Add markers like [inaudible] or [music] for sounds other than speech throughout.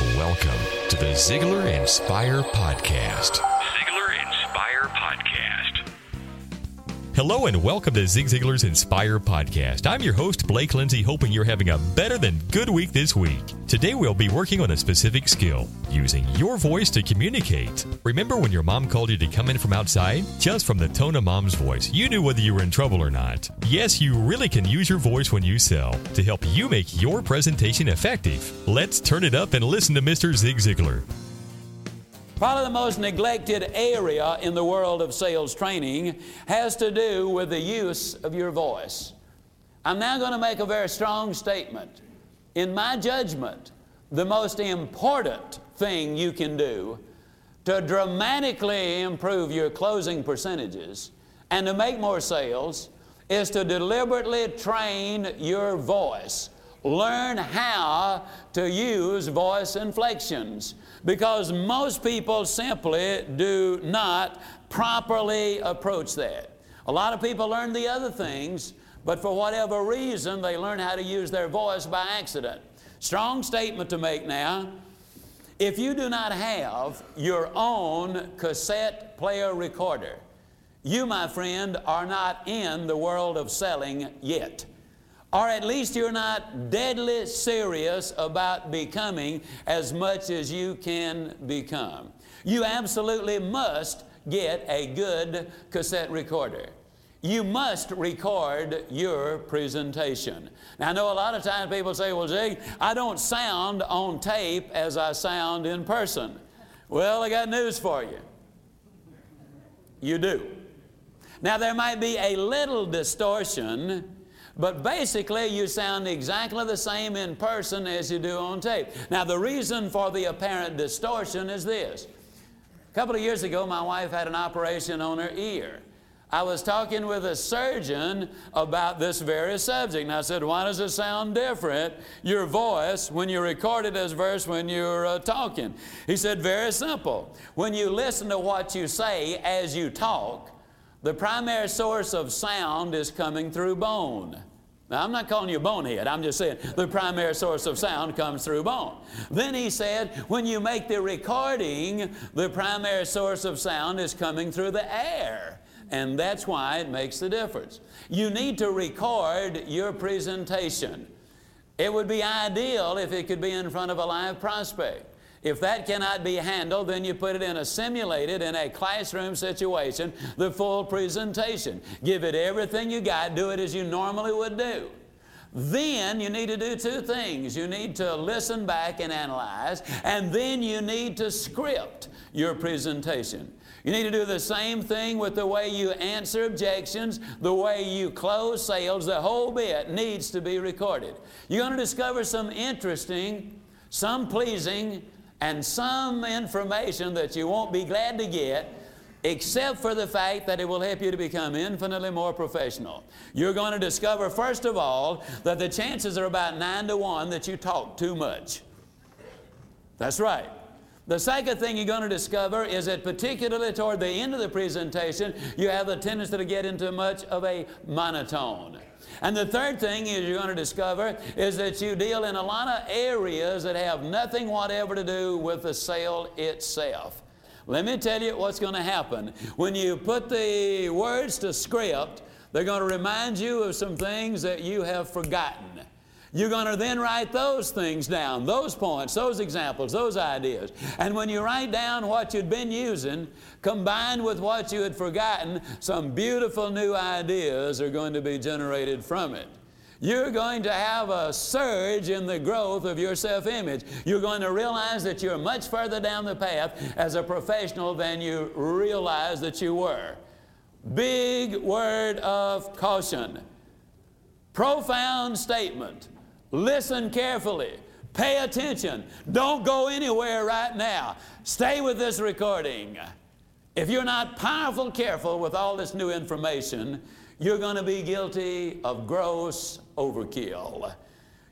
Welcome to the Ziglar Inspire Podcast. Hello and welcome to Zig Ziglar's Inspire Podcast. I'm your host, Blake Lindsay, hoping you're having a better than good week this week. Today we'll be working on a specific skill, using your voice to communicate. Remember when your mom called you to come in from outside? Just from the tone of mom's voice, you knew whether you were in trouble or not. Yes, you really can use your voice when you sell to help you make your presentation effective. Let's turn it up and listen to Mr. Zig Ziglar. Probably the most neglected area in the world of sales training has to do with the use of your voice. I'm now going to make a very strong statement. In my judgment, the most important thing you can do to dramatically improve your closing percentages and to make more sales is to deliberately train your voice. Learn how to use voice inflections because most people simply do not properly approach that. A lot of people learn the other things, but for whatever reason, they learn how to use their voice by accident. Strong statement to make now. If you do not have your own cassette player recorder, you, my friend, are not in the world of selling yet or at least you're not deadly serious about becoming as much as you can become. You absolutely must get a good cassette recorder. You must record your presentation. Now, I know a lot of times people say, Well, Jake, I don't sound on tape as I sound in person. Well, I got news for you. You do. Now, there might be a little distortion but basically, you sound exactly the same in person as you do on tape. Now, the reason for the apparent distortion is this. A couple of years ago, my wife had an operation on her ear. I was talking with a surgeon about this very subject. And I said, Why does it sound different, your voice, when you record it as verse when you're uh, talking? He said, Very simple. When you listen to what you say as you talk, the primary source of sound is coming through bone. Now, I'm not calling you a bonehead. I'm just saying the primary source of sound comes through bone. Then he said, when you make the recording, the primary source of sound is coming through the air. And that's why it makes the difference. You need to record your presentation. It would be ideal if it could be in front of a live prospect. If that cannot be handled, then you put it in a simulated, in a classroom situation, the full presentation. Give it everything you got, do it as you normally would do. Then you need to do two things. You need to listen back and analyze, and then you need to script your presentation. You need to do the same thing with the way you answer objections, the way you close sales. The whole bit needs to be recorded. You're going to discover some interesting, some pleasing, and some information that you won't be glad to get except for the fact that it will help you to become infinitely more professional. You're going to discover, first of all, that the chances are about nine to one that you talk too much. That's right. The second thing you're going to discover is that, particularly toward the end of the presentation, you have the tendency to get into much of a monotone. And the third thing is you're going to discover is that you deal in a lot of areas that have nothing whatever to do with the sale itself. Let me tell you what's going to happen. When you put the words to script, they're going to remind you of some things that you have forgotten. You're going to then write those things down, those points, those examples, those ideas. And when you write down what you'd been using, combined with what you had forgotten, some beautiful new ideas are going to be generated from it. You're going to have a surge in the growth of your self image. You're going to realize that you're much further down the path as a professional than you realized that you were. Big word of caution. Profound statement. Listen carefully. Pay attention. Don't go anywhere right now. Stay with this recording. If you're not powerful careful with all this new information, you're going to be guilty of gross overkill.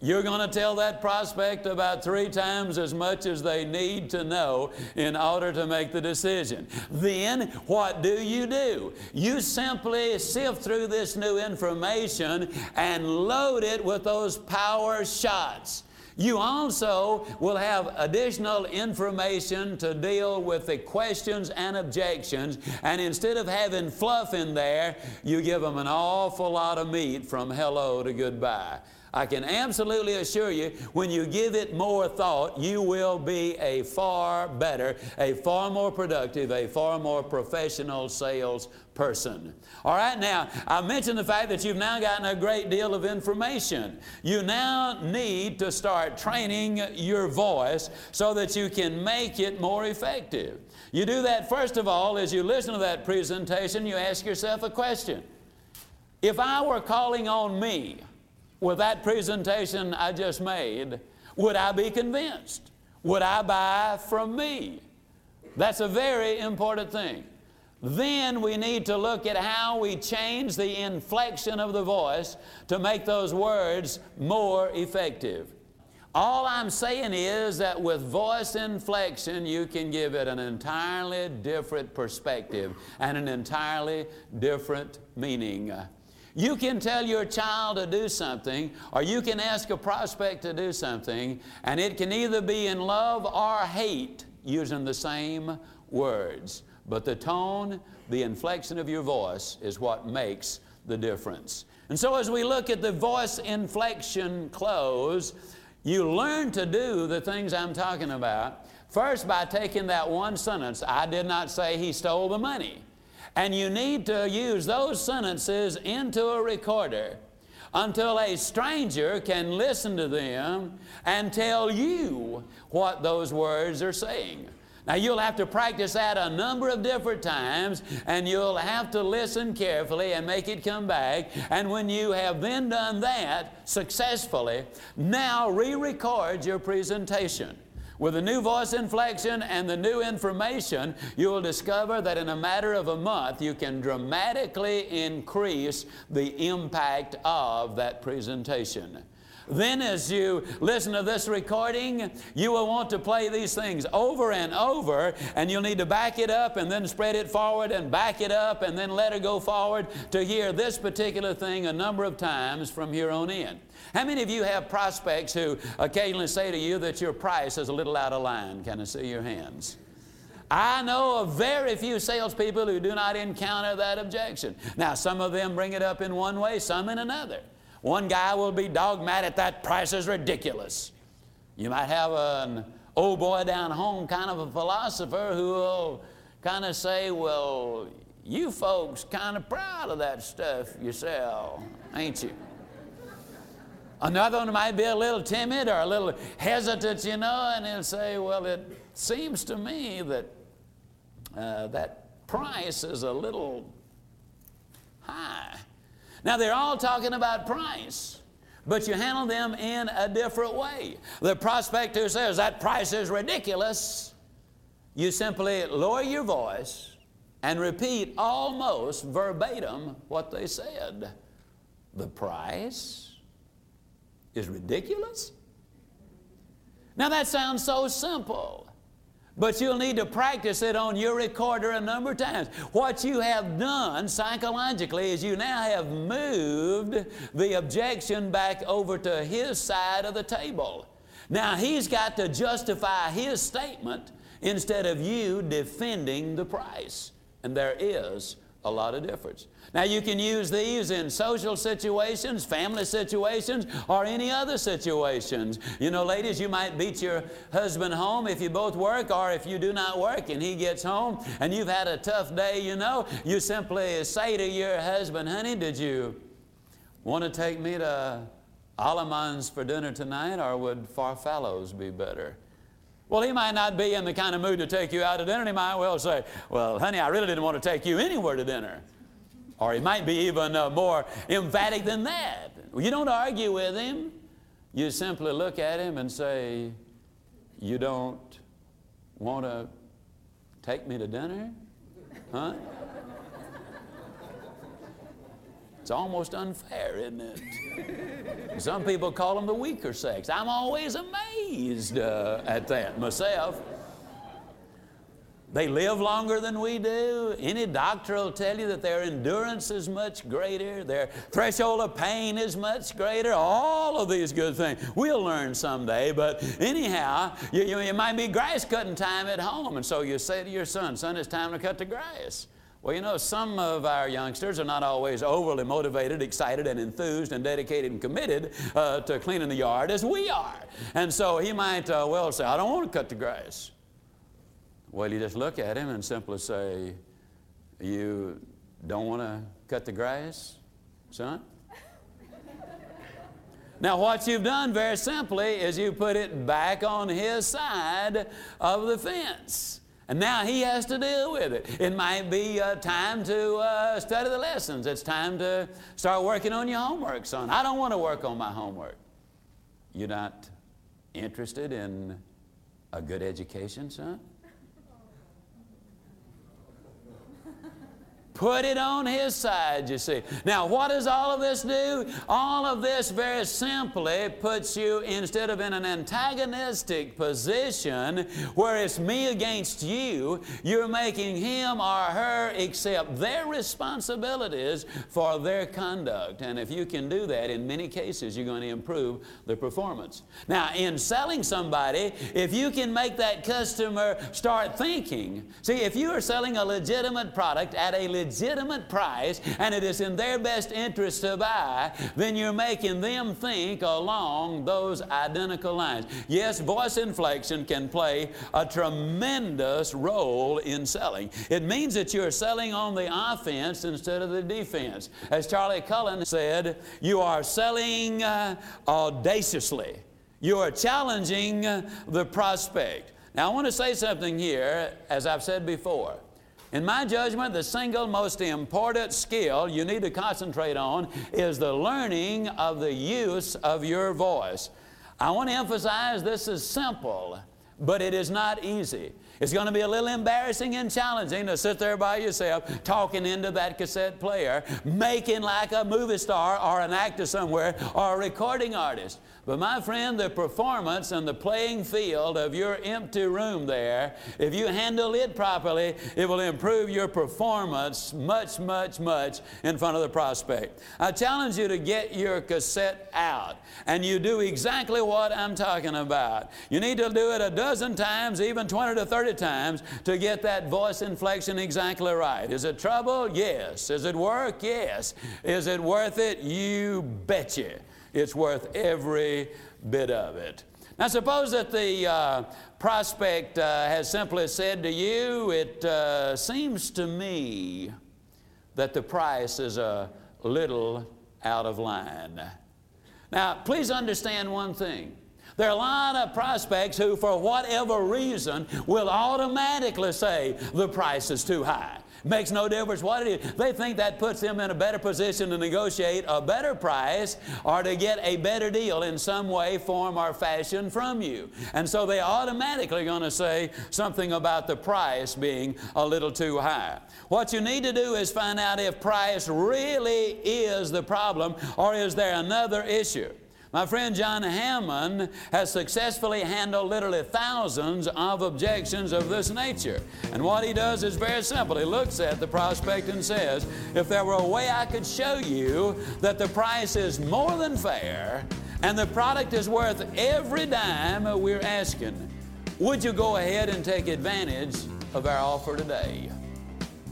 You're going to tell that prospect about three times as much as they need to know in order to make the decision. Then, what do you do? You simply sift through this new information and load it with those power shots. You also will have additional information to deal with the questions and objections. And instead of having fluff in there, you give them an awful lot of meat from hello to goodbye. I can absolutely assure you, when you give it more thought, you will be a far better, a far more productive, a far more professional sales person. All right, now, I mentioned the fact that you've now gotten a great deal of information. You now need to start training your voice so that you can make it more effective. You do that, first of all, as you listen to that presentation, you ask yourself a question. If I were calling on me, with that presentation I just made, would I be convinced? Would I buy from me? That's a very important thing. Then we need to look at how we change the inflection of the voice to make those words more effective. All I'm saying is that with voice inflection, you can give it an entirely different perspective and an entirely different meaning. You can tell your child to do something, or you can ask a prospect to do something, and it can either be in love or hate using the same words. But the tone, the inflection of your voice is what makes the difference. And so, as we look at the voice inflection close, you learn to do the things I'm talking about. First, by taking that one sentence, I did not say he stole the money. And you need to use those sentences into a recorder until a stranger can listen to them and tell you what those words are saying. Now, you'll have to practice that a number of different times, and you'll have to listen carefully and make it come back. And when you have then done that successfully, now re record your presentation. With the new voice inflection and the new information, you will discover that in a matter of a month, you can dramatically increase the impact of that presentation. Then, as you listen to this recording, you will want to play these things over and over, and you'll need to back it up and then spread it forward and back it up and then let it go forward to hear this particular thing a number of times from here on in. How many of you have prospects who occasionally say to you that your price is a little out of line? Can I see your hands? I know of very few salespeople who do not encounter that objection. Now, some of them bring it up in one way, some in another. One guy will be dogmatic, that price is ridiculous. You might have an old boy down home kind of a philosopher who will kind of say, well, you folks kind of proud of that stuff you sell, ain't you? Another one might be a little timid or a little hesitant, you know, and he'll say, well, it seems to me that uh, that price is a little high. Now, they're all talking about price, but you handle them in a different way. The prospect who says that price is ridiculous, you simply lower your voice and repeat almost verbatim what they said. The price is ridiculous? Now that sounds so simple. But you'll need to practice it on your recorder a number of times. What you have done psychologically is you now have moved the objection back over to his side of the table. Now he's got to justify his statement instead of you defending the price. And there is a lot of difference. Now, you can use these in social situations, family situations, or any other situations. You know, ladies, you might beat your husband home if you both work, or if you do not work and he gets home and you've had a tough day, you know, you simply say to your husband, honey, did you want to take me to Alamans for dinner tonight, or would Farfallows be better? Well, he might not be in the kind of mood to take you out to dinner. He might well say, Well, honey, I really didn't want to take you anywhere to dinner. Or he might be even uh, more emphatic than that. You don't argue with him. You simply look at him and say, You don't want to take me to dinner? Huh? It's almost unfair, isn't it? [laughs] Some people call them the weaker sex. I'm always amazed uh, at that myself. They live longer than we do. Any doctor will tell you that their endurance is much greater, their threshold of pain is much greater, all of these good things. We'll learn someday, but anyhow, you, you, you might be grass cutting time at home, and so you say to your son, Son, it's time to cut the grass. Well, you know, some of our youngsters are not always overly motivated, excited, and enthused, and dedicated and committed uh, to cleaning the yard as we are. And so he might uh, well say, I don't want to cut the grass. Well, you just look at him and simply say, You don't want to cut the grass, son? [laughs] Now, what you've done very simply is you put it back on his side of the fence. And now he has to deal with it. It might be uh, time to uh, study the lessons. It's time to start working on your homework, son. I don't want to work on my homework. You're not interested in a good education, son? Put it on his side, you see. Now, what does all of this do? All of this very simply puts you, instead of in an antagonistic position where it's me against you, you're making him or her accept their responsibilities for their conduct. And if you can do that, in many cases, you're going to improve the performance. Now, in selling somebody, if you can make that customer start thinking, see, if you are selling a legitimate product at a legitimate legitimate price and it is in their best interest to buy, then you're making them think along those identical lines. Yes, voice inflection can play a tremendous role in selling. It means that you're selling on the offense instead of the defense. As Charlie Cullen said, you are selling uh, audaciously. You are challenging uh, the prospect. Now, I want to say something here, as I've said before. In my judgment, the single most important skill you need to concentrate on is the learning of the use of your voice. I want to emphasize this is simple, but it is not easy. It's going to be a little embarrassing and challenging to sit there by yourself talking into that cassette player, making like a movie star or an actor somewhere or a recording artist. But my friend, the performance and the playing field of your empty room there, if you handle it properly, it will improve your performance much, much, much in front of the prospect. I challenge you to get your cassette out and you do exactly what I'm talking about. You need to do it a dozen times, even 20 to 30 times, to get that voice inflection exactly right. Is it trouble? Yes. Is it work? Yes. Is it worth it? You betcha. It's worth every bit of it. Now, suppose that the uh, prospect uh, has simply said to you, It uh, seems to me that the price is a little out of line. Now, please understand one thing. There are a lot of prospects who, for whatever reason, will automatically say the price is too high. Makes no difference what it is. They think that puts them in a better position to negotiate a better price or to get a better deal in some way, form, or fashion from you. And so they automatically going to say something about the price being a little too high. What you need to do is find out if price really is the problem or is there another issue. My friend John Hammond has successfully handled literally thousands of objections of this nature. And what he does is very simple. He looks at the prospect and says, If there were a way I could show you that the price is more than fair and the product is worth every dime we're asking, would you go ahead and take advantage of our offer today?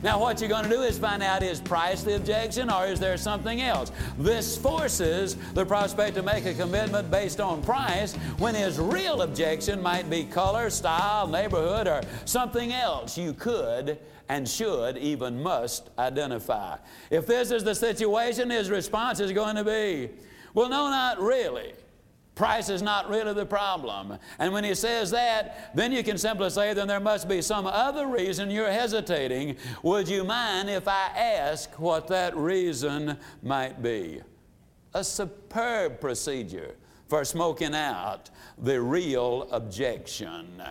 Now, what you're going to do is find out is price the objection or is there something else? This forces the prospect to make a commitment based on price when his real objection might be color, style, neighborhood, or something else you could and should even must identify. If this is the situation, his response is going to be, Well, no, not really. Price is not really the problem. And when he says that, then you can simply say, then there must be some other reason you're hesitating. Would you mind if I ask what that reason might be? A superb procedure for smoking out the real objection.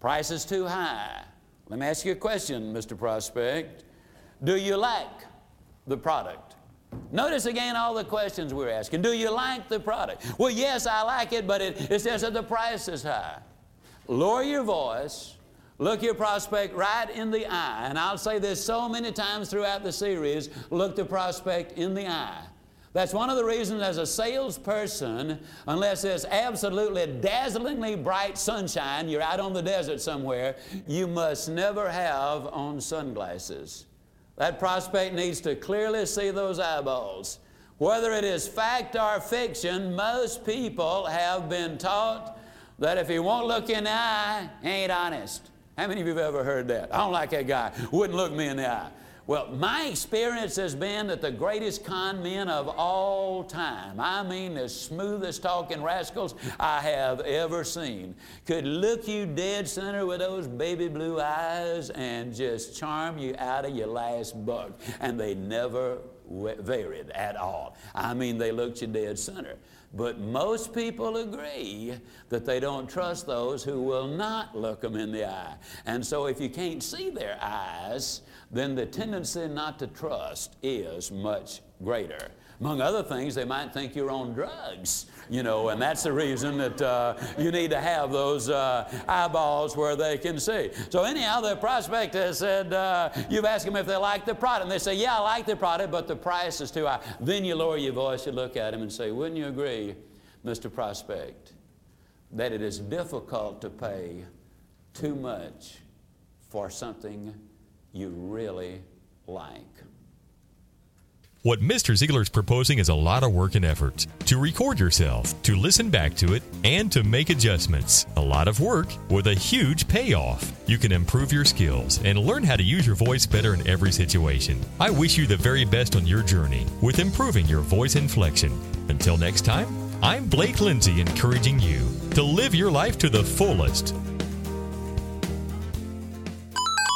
Price is too high. Let me ask you a question, Mr. Prospect. Do you like the product? Notice again all the questions we're asking. Do you like the product? Well, yes, I like it, but it, it says that the price is high. Lower your voice, Look your prospect right in the eye. And I'll say this so many times throughout the series look the prospect in the eye. That's one of the reasons, as a salesperson, unless it's absolutely dazzlingly bright sunshine, you're out on the desert somewhere, you must never have on sunglasses. That prospect needs to clearly see those eyeballs. Whether it is fact or fiction, most people have been taught that if he won't look in the eye, he ain't honest. How many of you have ever heard that? I don't like that guy. Wouldn't look me in the eye. Well, my experience has been that the greatest con men of all time, I mean the smoothest talking rascals I have ever seen, could look you dead center with those baby blue eyes and just charm you out of your last buck. And they never varied at all. I mean, they looked you dead center. But most people agree that they don't trust those who will not look them in the eye. And so if you can't see their eyes, then the tendency not to trust is much greater. Among other things, they might think you're on drugs, you know, and that's the reason that uh, you need to have those uh, eyeballs where they can see. So, anyhow, the prospect has said, uh, you've asked them if they like the product, and they say, Yeah, I like the product, but the price is too high. Then you lower your voice, you look at them and say, Wouldn't you agree, Mr. Prospect, that it is difficult to pay too much for something you really like? What Mr. Ziglar's proposing is a lot of work and effort. To record yourself, to listen back to it, and to make adjustments. A lot of work with a huge payoff. You can improve your skills and learn how to use your voice better in every situation. I wish you the very best on your journey with improving your voice inflection. Until next time, I'm Blake Lindsay encouraging you to live your life to the fullest.